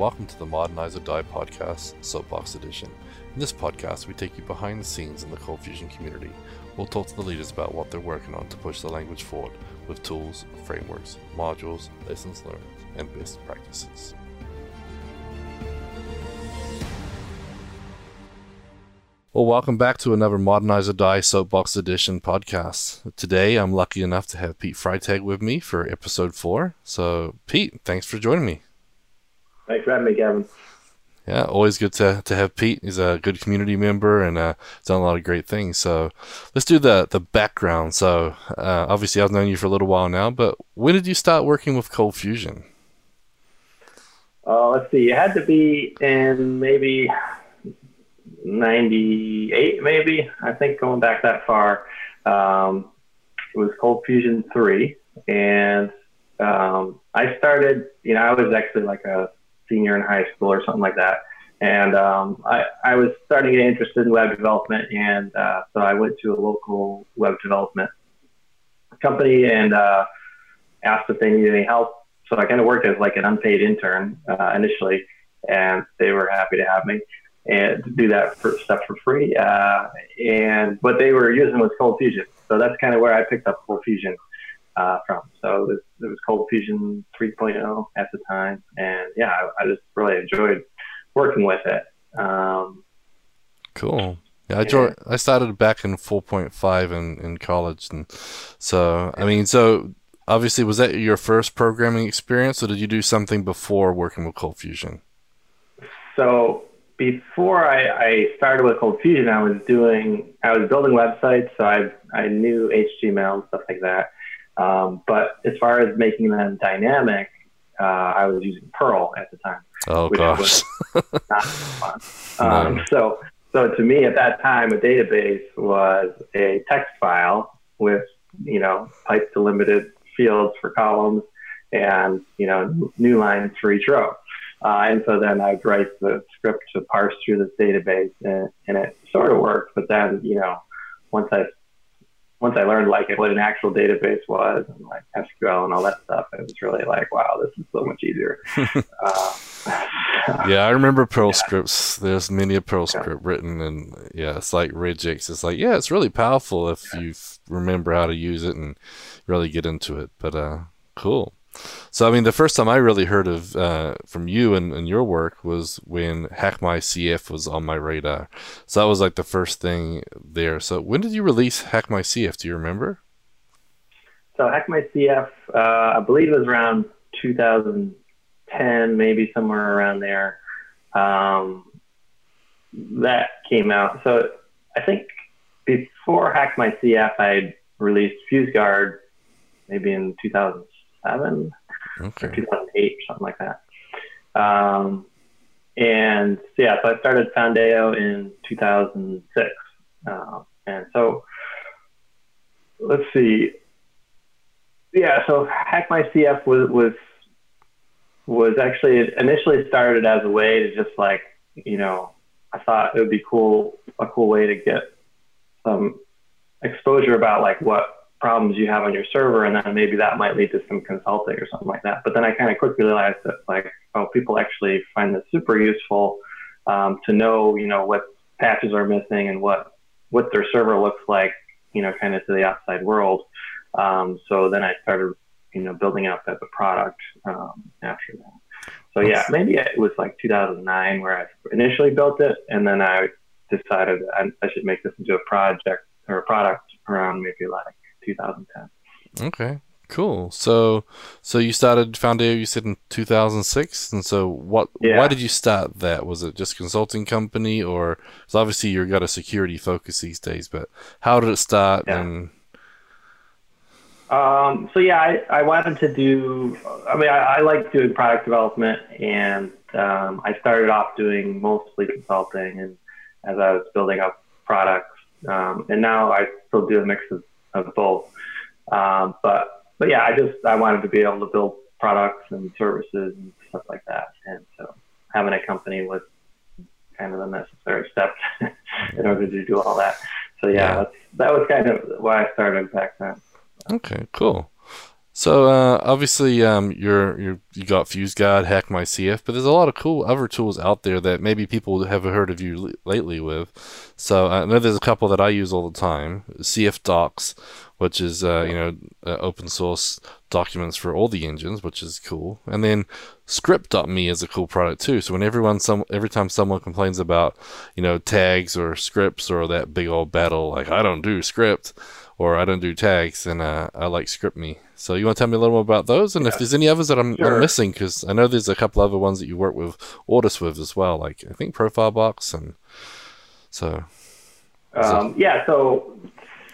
Welcome to the Modernize or Die podcast, Soapbox Edition. In this podcast, we take you behind the scenes in the Cold Fusion community. We'll talk to the leaders about what they're working on to push the language forward with tools, frameworks, modules, lessons learned, and best practices. Well, welcome back to another Modernize or Die Soapbox Edition podcast. Today, I'm lucky enough to have Pete Freitag with me for episode four. So, Pete, thanks for joining me. Thanks for having me, Gavin. Yeah, always good to, to have Pete. He's a good community member and uh, done a lot of great things. So let's do the the background. So uh, obviously, I've known you for a little while now, but when did you start working with Cold Fusion? Uh, let's see. It had to be in maybe '98, maybe. I think going back that far. Um, it was Cold Fusion three, and um, I started. You know, I was actually like a senior in high school or something like that. And um, I, I was starting to get interested in web development, and uh, so I went to a local web development company and uh, asked if they needed any help. So I kind of worked as like an unpaid intern uh, initially, and they were happy to have me and do that for, stuff for free. Uh, and what they were using was Cold Fusion, so that's kind of where I picked up Cold Fusion uh, from. So it was, it was Cold Fusion 3.0 at the time, and yeah, I, I just really enjoyed working with it. Um, cool. Yeah, I joined, I started back in 4.5 in, in college, and so I mean, so obviously, was that your first programming experience, or did you do something before working with Cold Fusion? So before I, I started with Cold Fusion, I was doing I was building websites, so I I knew HTML and stuff like that. Um, but as far as making them dynamic, uh, I was using Perl at the time. Oh gosh, not fun. Um, no. So, so to me at that time, a database was a text file with you know pipe delimited fields for columns and you know new lines for each row. Uh, and so then I'd write the script to parse through this database, and, and it sort of worked. But then you know once I once I learned like what an actual database was and like SQL and all that stuff, it was really like, wow, this is so much easier. uh, yeah, I remember Perl yeah. scripts. There's many a Perl yeah. script written, and yeah, it's like regex. It's like, yeah, it's really powerful if yeah. you remember how to use it and really get into it. But uh, cool. So, I mean, the first time I really heard of uh, from you and, and, your work was when Hack My HackMyCF was on my radar. So that was like the first thing there. So when did you release Hack My HackMyCF? Do you remember? So HackMyCF, uh, I believe it was around 2010, maybe somewhere around there. Um, that came out. So I think before Hack My HackMyCF, I released FuseGuard maybe in 2000 2007 okay. or 2008 or something like that. Um, and so, yeah, so I started Foundeo in 2006. Uh, and so let's see. Yeah, so HackMyCF was, was, was actually initially started as a way to just like, you know, I thought it would be cool, a cool way to get some exposure about like what problems you have on your server, and then maybe that might lead to some consulting or something like that. But then I kind of quickly realized that like, oh, people actually find this super useful um, to know, you know, what patches are missing and what what their server looks like, you know, kind of to the outside world. Um, so then I started, you know, building out the, the product um, after that. So yeah, maybe it was like 2009 where I initially built it, and then I decided I, I should make this into a project or a product around maybe like 2010. Okay, cool. So, so you started Foundeo, you said in 2006, and so what? Yeah. Why did you start that? Was it just consulting company, or because obviously you've got a security focus these days? But how did it start? Yeah. And um, so yeah, I, I wanted to do. I mean, I, I like doing product development, and um, I started off doing mostly consulting, and as I was building up products, um, and now I still do a mix of of both. Um, but but yeah, I just I wanted to be able to build products and services and stuff like that, and so having a company was kind of the necessary step in order to do all that. So yeah, yeah. that was kind of why I started back then. Okay, cool. So uh, obviously, um, you're, you're you got FuseGuard, HackMyCF, but there's a lot of cool other tools out there that maybe people have heard of you l- lately with. So I know there's a couple that I use all the time. CF Docs, which is uh, you know uh, open source documents for all the engines, which is cool. And then Script.me is a cool product too. So when everyone some every time someone complains about you know tags or scripts or that big old battle like I don't do script or I don't do tags, and uh, I like script me. So you want to tell me a little more about those, and yeah. if there's any others that I'm, sure. I'm missing, because I know there's a couple other ones that you work with Ortus with as well, like I think Profile Box, and so. Um, yeah, so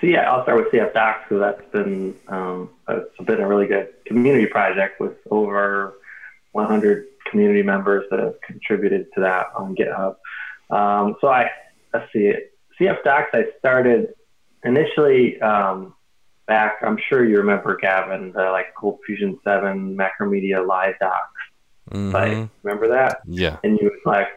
yeah, I'll start with CF Docs because that's been um, it's been a really good community project with over 100 community members that have contributed to that on GitHub. Um, so I let's see, CF Docs I started initially um, back, I'm sure you remember Gavin, the like Cold Fusion 7 Macromedia live docs. Mm-hmm. Like, remember that? Yeah. And you would like,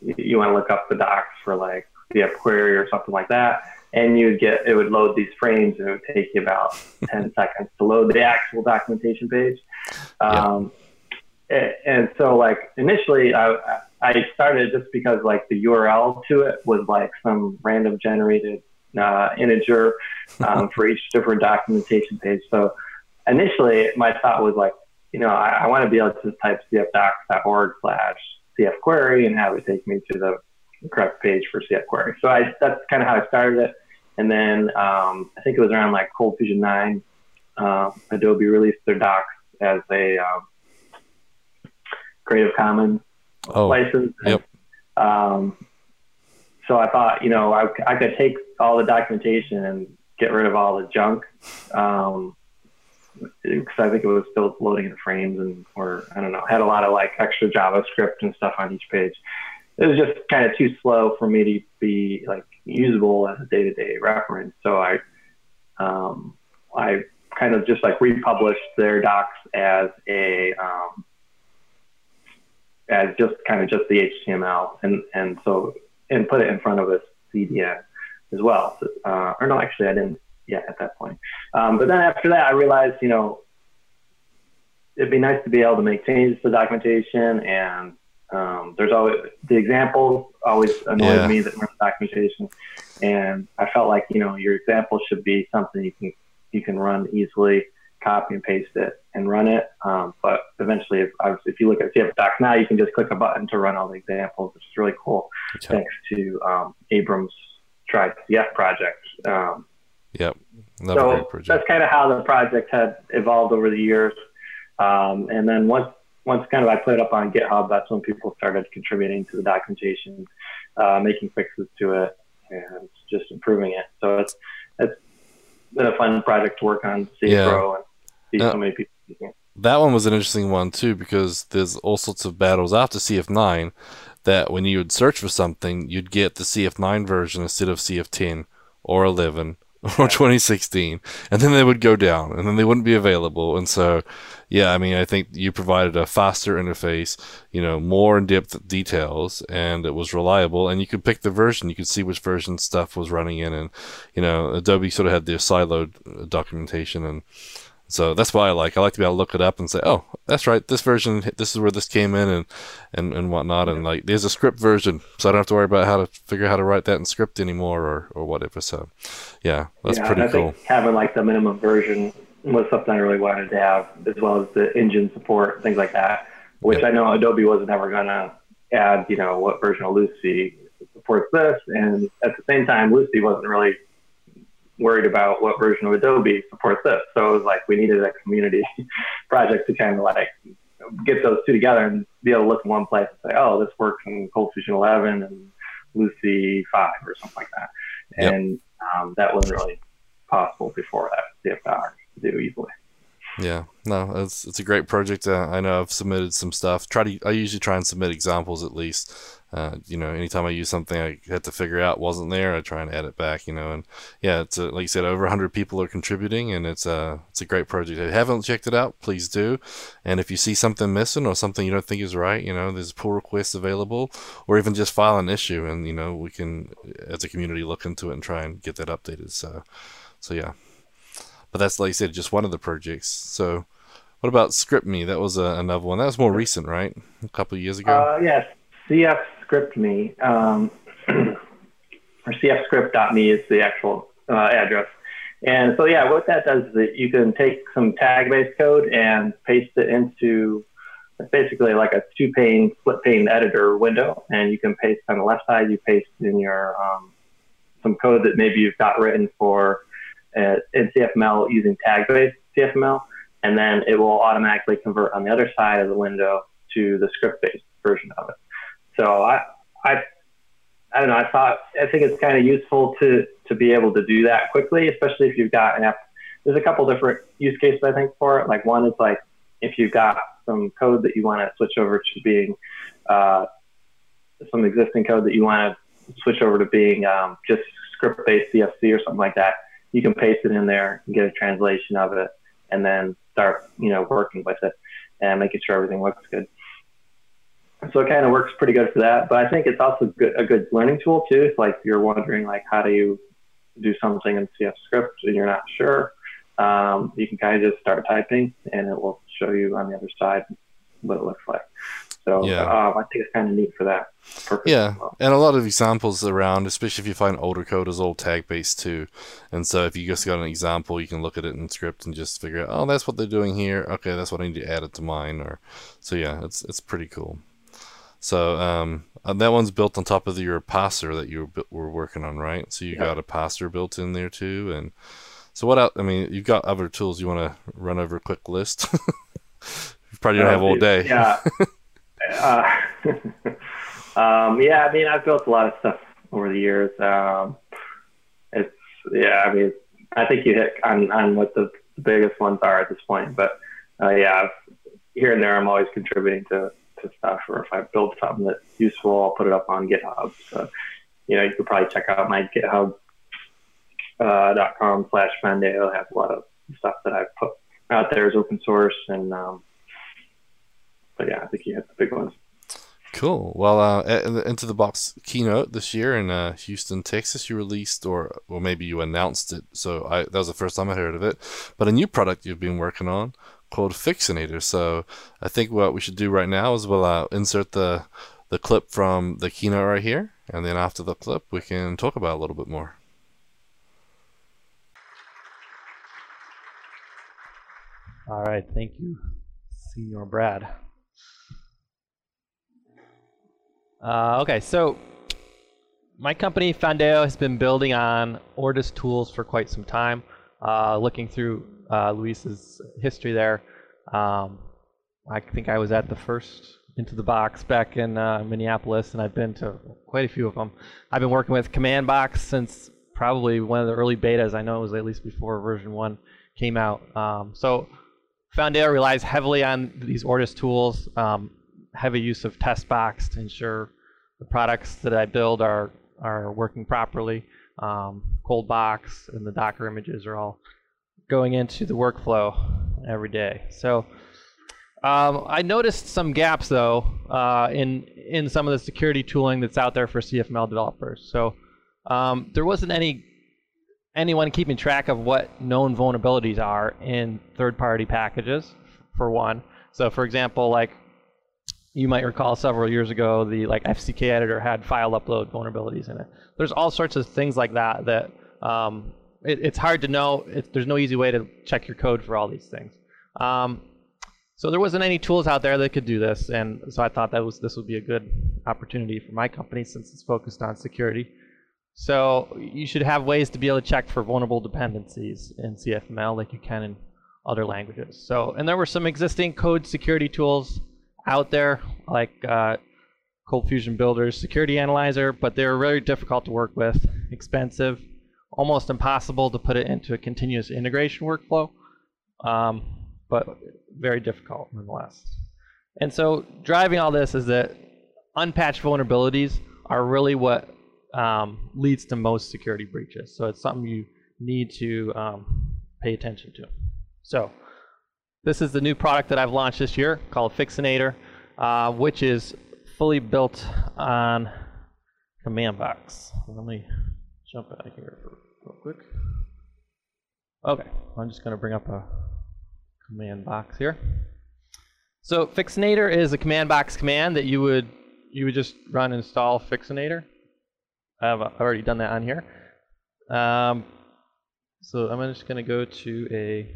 you, want to look up the docs for like the query or something like that. And you would get, it would load these frames and it would take you about 10 seconds to load the actual documentation page. Um, yeah. and, and so like initially I, I started just because like the URL to it was like some random generated uh, integer um, for each different documentation page. So initially, my thought was like, you know, I, I want to be able to type cfdocs.org slash cfquery and have it take me to the correct page for cfquery. So I, that's kind of how I started it. And then um, I think it was around like Cold Fusion 9, uh, Adobe released their docs as a um, Creative Commons oh, license. Yep. Um, so I thought, you know, I, I could take all the documentation and get rid of all the junk. Um, because I think it was still loading in frames and, or I don't know, had a lot of like extra JavaScript and stuff on each page. It was just kind of too slow for me to be like usable as a day to day reference. So I, um, I kind of just like republished their docs as a, um, as just kind of just the HTML. And, and so and put it in front of a CDN as well. So, uh, or no, actually, I didn't yet at that point. Um, but then after that, I realized, you know, it'd be nice to be able to make changes to documentation and um, there's always the examples always annoyed yeah. me that weren't documentation and I felt like you know your example should be something you can you can run easily copy and paste it and run it. Um, but eventually, if, if you look at CF Docs now, you can just click a button to run all the examples, which is really cool. Thanks to um, Abrams Try CF project. Um, yep. so that's kind of how the project had evolved over the years. Um, and then once once kind of I put it up on GitHub, that's when people started contributing to the documentation, uh, making fixes to it, and just improving it. So it's it's been a fun project to work on, yeah. and see uh, so many people That one was an interesting one too because there's all sorts of battles after CF9 that when you would search for something, you'd get the CF9 version instead of CF10 or 11 or 2016, and then they would go down, and then they wouldn't be available. And so, yeah, I mean, I think you provided a faster interface, you know, more in-depth details, and it was reliable. And you could pick the version, you could see which version stuff was running in, and you know, Adobe sort of had their siloed documentation, and so that's why I like. I like to be able to look it up and say, "Oh, that's right. This version, this is where this came in, and and and whatnot." And like, there's a script version, so I don't have to worry about how to figure out how to write that in script anymore, or or whatever. So, yeah, that's yeah, pretty cool. having like the minimum version was something I really wanted to have, as well as the engine support, things like that. Which yep. I know Adobe wasn't ever gonna add. You know, what version of Lucee supports this, and at the same time, Lucee wasn't really worried about what version of Adobe supports this. So it was like we needed a community project to kind of like get those two together and be able to look in one place and say, oh, this works in Cold Fusion 11 and Lucee 5 or something like that. Yep. And um, that wasn't really possible before that CFR to do easily. Yeah, no, it's it's a great project. Uh, I know I've submitted some stuff. Try to I usually try and submit examples at least uh, you know, anytime I use something I had to figure out wasn't there, I try and add it back, you know, and yeah, it's a, like you said, over 100 people are contributing, and it's a it's a great project. If you haven't checked it out, please do. And if you see something missing or something you don't think is right, you know, there's pull requests available, or even just file an issue, and you know, we can as a community look into it and try and get that updated. So, so yeah. but that's like you said, just one of the projects. So, what about ScriptMe? That was uh, another one. That was more recent, right? A couple years ago. Uh, yes, CF ScriptMe um, or CFScript.me is the actual uh, address. And so, yeah, what that does is that you can take some tag-based code and paste it into basically like a two-pane, split-pane editor window, and you can paste on the left side. You paste in your um, some code that maybe you've got written for uh, in CFML using tag-based CFML, and then it will automatically convert on the other side of the window to the script-based version of it. So I, I, I don't know. I thought I think it's kind of useful to to be able to do that quickly, especially if you've got an app. There's a couple different use cases I think for it. Like one is like if you've got some code that you want to switch over to being uh, some existing code that you want to switch over to being um, just script-based CFC or something like that, you can paste it in there and get a translation of it, and then start you know working with it and making sure everything looks good. So it kind of works pretty good for that. But I think it's also good, a good learning tool too. If like you're wondering like how do you do something in CF script and you're not sure, um, you can kind of just start typing and it will show you on the other side what it looks like. So yeah. uh, I think it's kind of neat for that purpose. Yeah, well. and a lot of examples around, especially if you find older code, is all tag based too. And so if you just got an example, you can look at it in script and just figure out, oh, that's what they're doing here. Okay, that's what I need to add it to mine. Or so yeah, it's it's pretty cool. So um, that one's built on top of your parser that you were, were working on, right? So you yeah. got a parser built in there too, and so what else? I mean, you've got other tools. You want to run over a quick list? you probably don't uh, have all day. Yeah. uh, um, yeah, I mean, I've built a lot of stuff over the years. Um, it's yeah, I mean, I think you hit on on what the, the biggest ones are at this point. But uh, yeah, I've, here and there, I'm always contributing to to stuff. Or if I build something that's useful, I'll put it up on GitHub. So you know, you could probably check out my GitHub uh, slash Foundeo has a lot of stuff that I've put out there as open source. And, um, but yeah, I think you hit the big ones. Cool. Well, uh, into the box keynote this year in uh, Houston, Texas, you released, or or maybe you announced it. So I, that was the first time I heard of it. But a new product you've been working on called Fixinator. So I think what we should do right now is we'll uh, insert the the clip from the keynote right here, and then after the clip, we can talk about a little bit more. All right, thank you, Senior Brad. Uh, okay, so my company Foundeo has been building on Ortus tools for quite some time. Uh, looking through uh, Luis's history there, um, I think I was at the first Into the Box back in uh, Minneapolis, and I've been to quite a few of them. I've been working with Command Box since probably one of the early betas. I know it was at least before version one came out. Um, so Foundeo relies heavily on these Ortus tools, um, heavy use of TestBox to ensure the products that I build are are working properly. Um, ColdBox and the Docker images are all going into the workflow every day. So um, I noticed some gaps though uh, in in some of the security tooling that's out there for CFML developers. So um, there wasn't any anyone keeping track of what known vulnerabilities are in third-party packages, for one. So, for example, like you might recall several years ago, the like FCK editor had file upload vulnerabilities in it. There's all sorts of things like that that um, it, it's hard to know. It, there's no easy way to check your code for all these things. Um, so there wasn't any tools out there that could do this, and so I thought that was this would be a good opportunity for my company since it's focused on security. So you should have ways to be able to check for vulnerable dependencies in CFML like you can in other languages. So, and there were some existing code security tools out there like uh, Cold Fusion Builder's Security Analyzer, but they're very difficult to work with, expensive, almost impossible to put it into a continuous integration workflow, um, but very difficult nonetheless. And so driving all this is that unpatched vulnerabilities are really what um, leads to most security breaches. So it's something you need to um, pay attention to. So this is the new product that I've launched this year called Fixinator, uh, which is fully built on command box. Let me jump out of here for real quick. Okay, I'm just going to bring up a command box here. So Fixinator is a command box command that you would you would just run install Fixinator. I've already done that on here. Um, so I'm just going to go to a.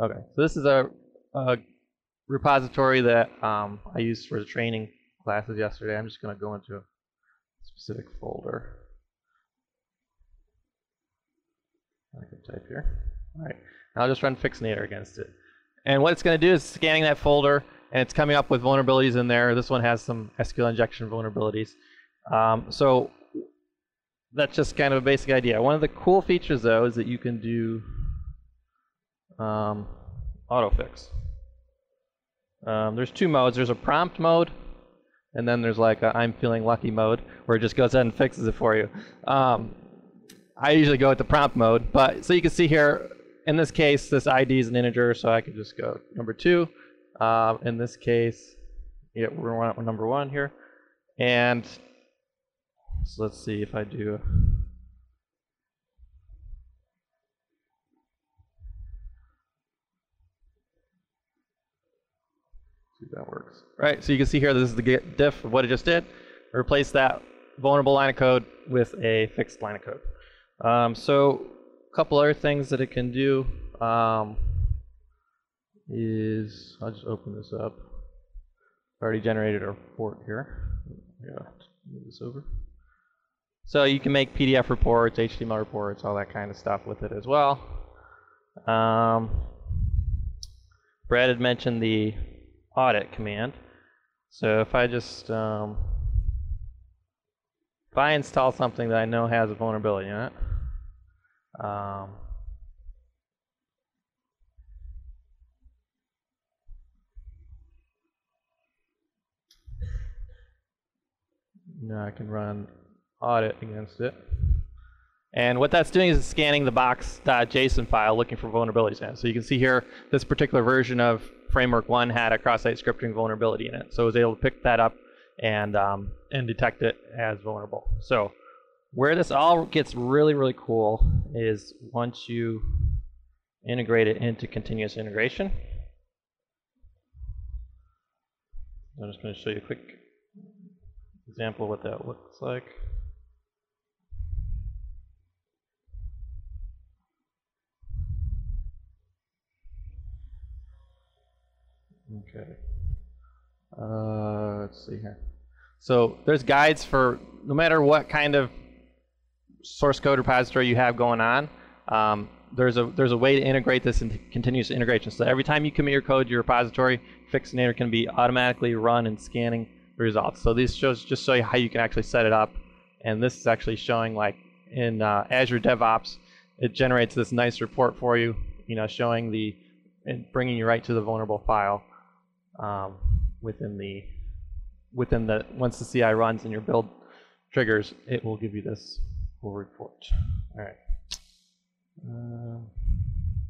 Okay, so this is a, a repository that um, I used for the training classes yesterday. I'm just going to go into a specific folder. I can type here. All right, I'll just run Fixinator against it. And what it's going to do is scanning that folder, and it's coming up with vulnerabilities in there. This one has some SQL injection vulnerabilities. Um, so that's just kind of a basic idea. One of the cool features, though, is that you can do um, autofix. Um, there's two modes. There's a prompt mode, and then there's like a I'm feeling lucky mode, where it just goes ahead and fixes it for you. Um, I usually go with the prompt mode, but so you can see here, in this case, this ID is an integer, so I could just go number two. Um, in this case, yeah, we're number one here, and so let's see if I do. See if that works. Right, so you can see here this is the diff of what it just did. Replace that vulnerable line of code with a fixed line of code. Um, so a couple other things that it can do um, is, I'll just open this up. I already generated a report here. Yeah, move this over. So you can make PDF reports, HTML reports, all that kind of stuff with it as well. Um, Brad had mentioned the audit command. So if I just um, if I install something that I know has a vulnerability in it, um, now I can run audit against it. And what that's doing is scanning the box.json file looking for vulnerabilities in it. So you can see here, this particular version of Framework 1 had a cross-site scripting vulnerability in it. So it was able to pick that up and, um, and detect it as vulnerable. So where this all gets really, really cool is once you integrate it into continuous integration. I'm just going to show you a quick example of what that looks like. Okay. Uh, let's see here. So there's guides for no matter what kind of source code repository you have going on. Um, there's a there's a way to integrate this into continuous integration. So every time you commit your code to your repository, Fixinator can be automatically run and scanning the results. So these shows just show you how you can actually set it up. And this is actually showing like in uh, Azure DevOps, it generates this nice report for you, you know, showing the and bringing you right to the vulnerable file um, within the within the once the CI runs and your build triggers, it will give you this full report. All right. Um,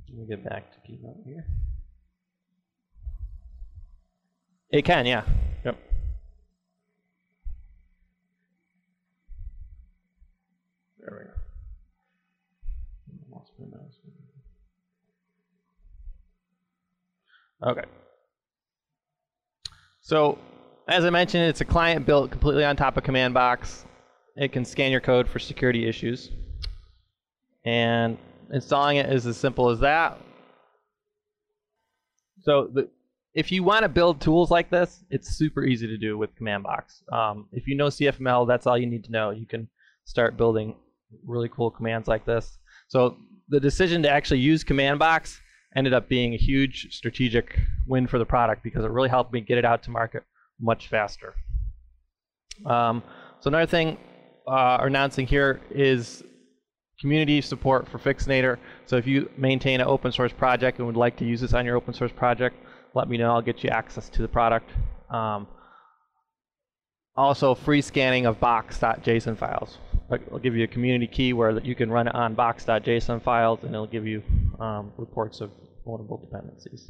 let me get back to Keynote here. It can, yeah. Yep. There we go. Okay. So as I mentioned, it's a client built completely on top of command box. It can scan your code for security issues. And installing it is as simple as that. So the, if you want to build tools like this, it's super easy to do with command box. Um, if you know CFML, that's all you need to know. You can start building really cool commands like this. So the decision to actually use command box ended up being a huge strategic win for the product because it really helped me get it out to market much faster. Um, so another thing uh, announcing here is community support for Fixinator. So if you maintain an open source project and would like to use this on your open source project, let me know. I'll get you access to the product. Um, also, free scanning of box.json files. I'll give you a community key where you can run it on box.json files, and it'll give you um, reports of vulnerable dependencies.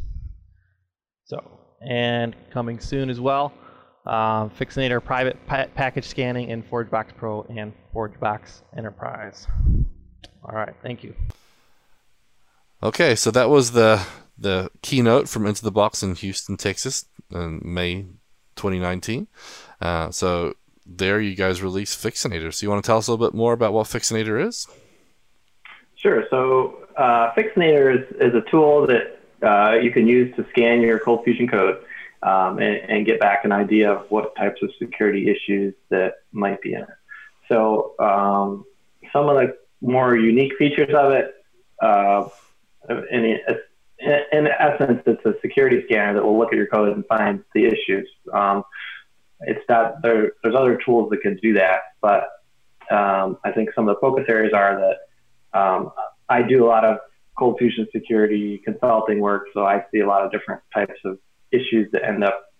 So, and coming soon as well, um, Fixinator private pa package scanning in ForgeBox Pro and ForgeBox Enterprise. All right, thank you. Okay, so that was the the keynote from Into the Box in Houston, Texas, in May 2019. Uh, so there, you guys released Fixinator. So you want to tell us a little bit more about what Fixinator is? Sure. So uh, Fixinator is, is a tool that uh, you can use to scan your Cold Fusion code um, and, and, get back an idea of what types of security issues that might be in it. So um, some of the more unique features of it, uh, in, in, essence, it's a security scanner that will look at your code and find the issues. Um, it's not there, there's other tools that can do that, but um, I think some of the focus areas are that um, I do a lot of cold fusion security consulting work, so I see a lot of different types of issues that end up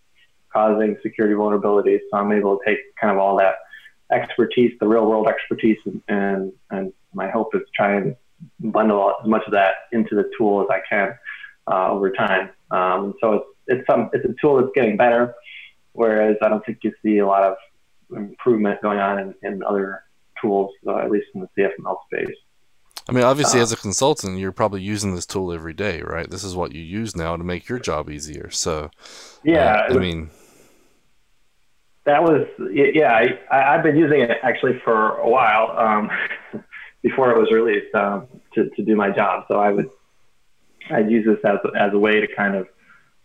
causing security vulnerabilities. So I'm able to take kind of all that expertise, the real world expertise, and, and, and my hope is try and bundle as much of that into the tool as I can uh, over time. Um, so it's it's some it's a tool that's getting better, whereas I don't think you see a lot of improvement going on in, in other tools, uh, at least in the CFML space. I mean, obviously, uh, as a consultant, you're probably using this tool every day, right? This is what you use now to make your job easier. So, yeah, uh, I mean, that was yeah. I, I've been using it actually for a while um, before it was released um, to to do my job. So I would I'd use this as as a way to kind of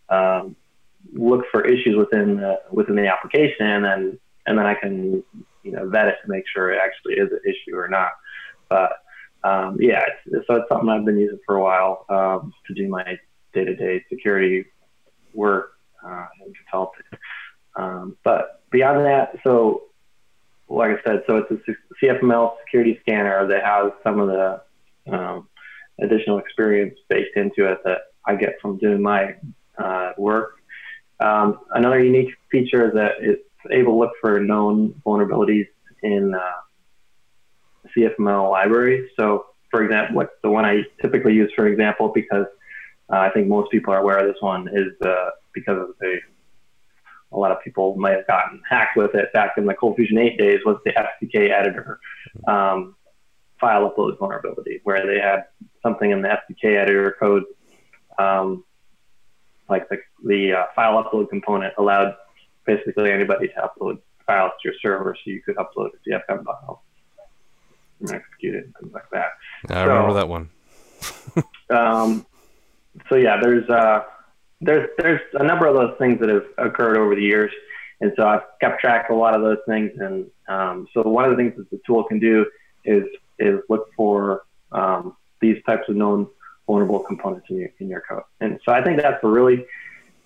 um, look for issues within the within the application, and then and then I can you know vet it to make sure it actually is an issue or not. But um, yeah, so it's something I've been using for a while um, to do my day-to-day security work uh, and consulting. Um, but beyond that, so like I said, so it's a CFML security scanner that has some of the um, additional experience baked into it that I get from doing my uh, work. Um, another unique feature is that it's able to look for known vulnerabilities in uh, CFML library. So, for example, like the one I typically use, for example, because uh, I think most people are aware of this one, is uh, because the a lot of people might have gotten hacked with it back in the Cold Fusion 8 days was the FCK editor um, file upload vulnerability, where they had something in the FCK editor code, um, like the, the uh, file upload component allowed basically anybody to upload files to your server so you could upload a CFM file and execute it and things like that. I so, remember that one. um, so yeah, there's uh, there's there's a number of those things that have occurred over the years, and so I've kept track of a lot of those things. And um, so one of the things that the tool can do is is look for um, these types of known vulnerable components in your in your code. And so I think that's a really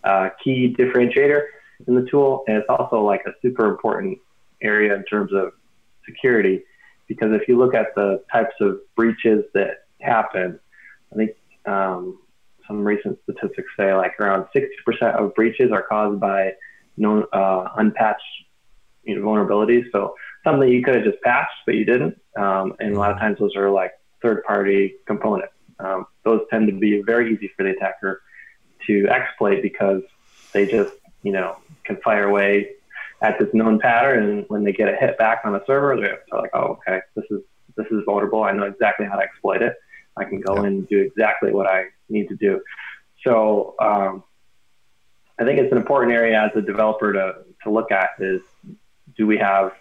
uh, key differentiator in the tool, and it's also like a super important area in terms of security because if you look at the types of breaches that happen, I think um, some recent statistics say like around 60% of breaches are caused by known uh, unpatched you know, vulnerabilities. So something you could have just patched, but you didn't. Um, and a lot of times those are like third-party components. Um, those tend to be very easy for the attacker to exploit because they just, you know, can fire away at this known pattern, and when they get a hit back on the server, they're like, "Oh, okay, this is this is vulnerable. I know exactly how to exploit it. I can go yeah. in and do exactly what I need to do." So um, I think it's an important area as a developer to to look at is do we have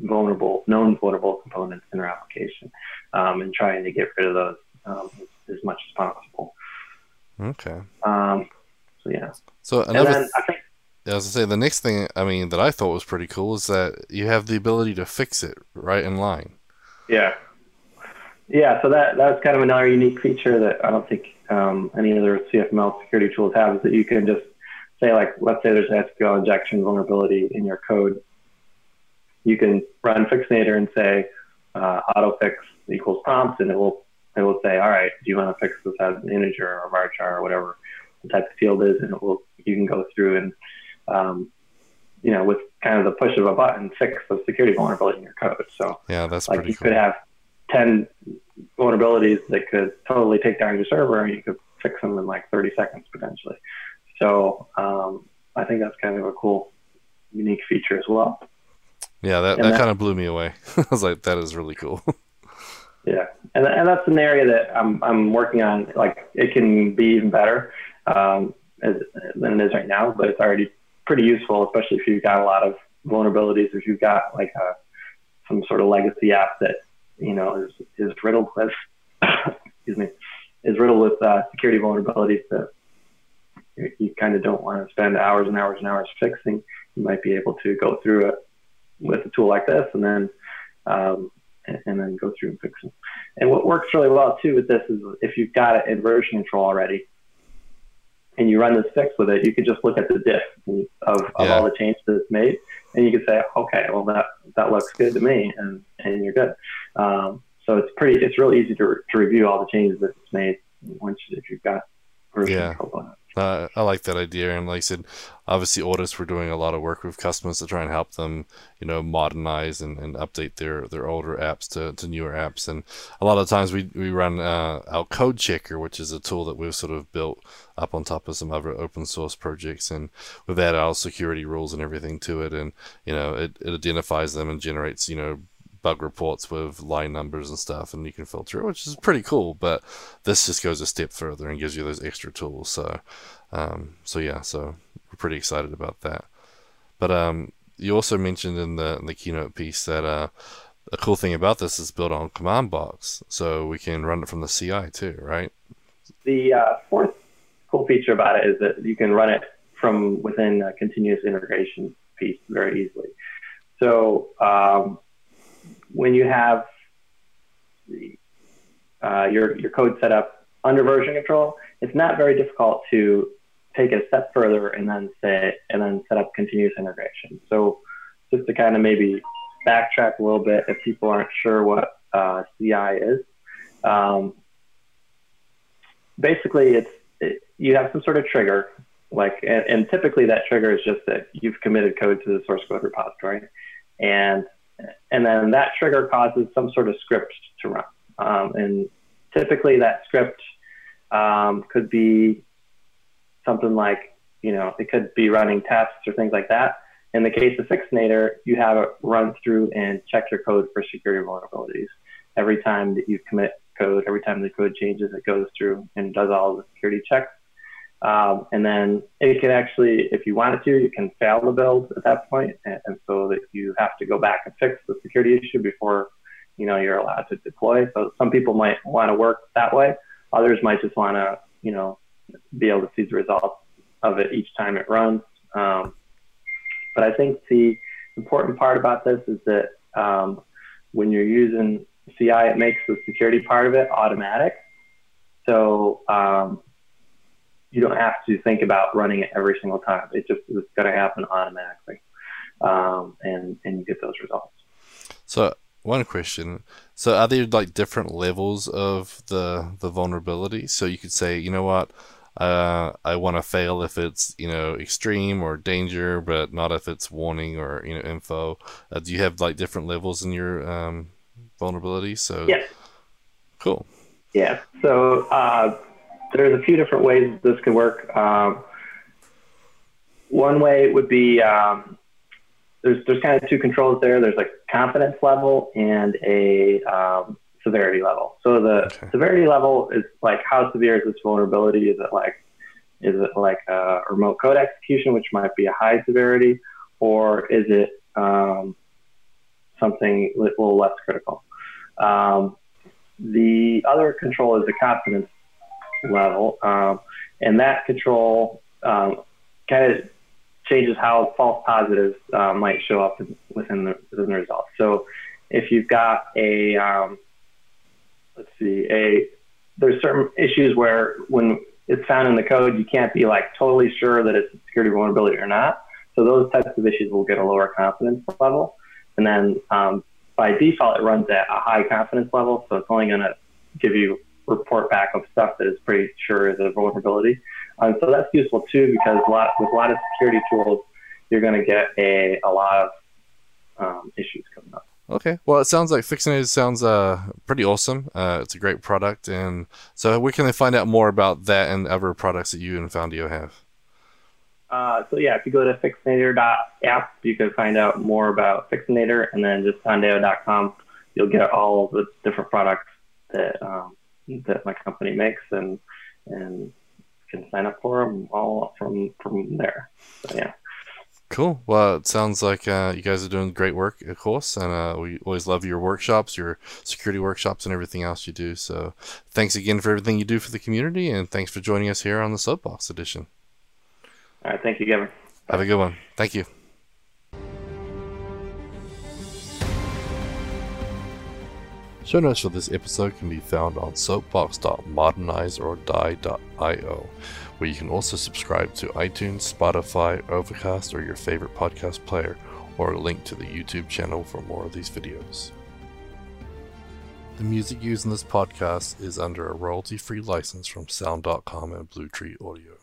vulnerable, known vulnerable components in our application, um, and trying to get rid of those um, as, as, much as possible. Okay. Um, so yeah. So another. I think yeah, as I say, the next thing I mean that I thought was pretty cool is that you have the ability to fix it right in line. Yeah, yeah. So that that's kind of another unique feature that I don't think um, any other CFML security tools have is that you can just say like, let's say there's an SQL injection vulnerability in your code, you can run Fixinator and say uh, autofix equals prompt, and it will it will say, all right, do you want to fix this as an integer or a varchar or whatever the type of field is, and it will you can go through and um, you know, with kind of the push of a button, fix the security vulnerability in your code. So yeah, that's like you cool. could have ten vulnerabilities that could totally take down your server, and you could fix them in like 30 seconds potentially. So um, I think that's kind of a cool, unique feature as well. Yeah, that, that, that kind of blew me away. I was like, that is really cool. Yeah, and, and that's an area that I'm I'm working on. Like it can be even better um, as, than it is right now, but it's already pretty useful, especially if you've got a lot of vulnerabilities. If you've got like a, some sort of legacy app that you know is is riddled with excuse me is riddled with uh, security vulnerabilities that you, you kind of don't want to spend hours and hours and hours fixing. You might be able to go through it with a tool like this, and then um, and, and, then go through and fix them. And what works really well too with this is if you've got it in version control already, and you run this fix with it, you could just look at the diff of, of yeah. all the changes that it's made, and you could say, okay, well that that looks good to me, and and you're good. Um, so it's pretty, it's really easy to, to review all the changes that it's made once if you've got version yeah. control on it. Uh, I like that idea, and like I said, obviously, Ortus we're doing a lot of work with customers to try and help them, you know, modernize and, and update their, their older apps to, to newer apps. And a lot of times we we run uh, our Code Checker, which is a tool that we've sort of built up on top of some other open source projects, and we've added our security rules and everything to it, and you know, it, it identifies them and generates, you know, bug reports with line numbers and stuff, and you can filter it, which is pretty cool. But this just goes a step further and gives you those extra tools. So, um, so yeah, so we're pretty excited about that. But um, you also mentioned in the in the keynote piece that uh, a cool thing about this is built on command box, so we can run it from the CI too, right? The uh, fourth cool feature about it is that you can run it from within a continuous integration piece very easily. So um, when you have uh, your, your code set up under version control, it's not very difficult to take it a step further and then say and then set up continuous integration. So just to kind of maybe backtrack a little bit if people aren't sure what uh, CI is. Um, basically, it's it, you have some sort of trigger, like and, and, typically that trigger is just that you've committed code to the source code repository, and and then that trigger causes some sort of script to run. Um, and typically that script um, could be something like, you know, it could be running tests or things like that. In the case of Fixinator, you have it run through and check your code for security vulnerabilities. Every time that you commit code, every time the code changes, it goes through and does all the security checks um, and then it can actually, if you wanted to, you can fail the build at that point, and, and, so that you have to go back and fix the security issue before you know you're allowed to deploy. So some people might want to work that way. Others might just want to you know be able to see the results of it each time it runs. Um, but I think the important part about this is that um, when you're using CI, it makes the security part of it automatic. So um, you don't have to think about running it every single time. It just it's going to happen automatically, um, and and you get those results. So one question: So are there like different levels of the the vulnerability? So you could say, you know what, uh, I want to fail if it's you know extreme or danger, but not if it's warning or you know info. Uh, do you have like different levels in your um, vulnerability? So yeah, cool. Yeah. So uh, there's a few different ways this could work. Um, one way would be um, there's there's kind of two controls there. There's a confidence level and a um, severity level. So the okay. severity level is like how severe is this vulnerability? Is it like is it like a remote code execution, which might be a high severity, or is it um, something a little less critical? Um, the other control is the confidence level. Um, and that control um, kind of changes how false positives uh, might show up within, the, within the results. So if you've got a, um, let's see, a, there's certain issues where when it's found in the code, you can't be like totally sure that it's a security vulnerability or not. So those types of issues will get a lower confidence level. And then um, by default, it runs at a high confidence level. So it's only going to give you report back of stuff that is pretty sure is a vulnerability. Um, so that's useful too because a lot, with a lot of security tools, you're going to get a, a lot of um, issues coming up. Okay, well, it sounds like Fixinator sounds uh, pretty awesome. Uh, it's a great product, and so where can they find out more about that and other products that you and Foundeo have? Uh, so yeah, if you go to fixinator.app, you can find out more about Fixinator, and then just foundeo.com, you'll get all the different products that um, that my company makes, and and can sign up for them all from from there. So, yeah. Cool. Well, it sounds like uh, you guys are doing great work, of course, and uh, we always love your workshops, your security workshops, and everything else you do. So, thanks again for everything you do for the community, and thanks for joining us here on the Soapbox Edition. All right. Thank you, Gavin. Have a good one. Thank you. Show notes for this episode can be found on soapbox.modernizeordie.io, where you can also subscribe to iTunes, Spotify, Overcast, or your favorite podcast player, or a link to the YouTube channel for more of these videos. The music used in this podcast is under a royalty free license from Sound.com and Blue Tree Audio.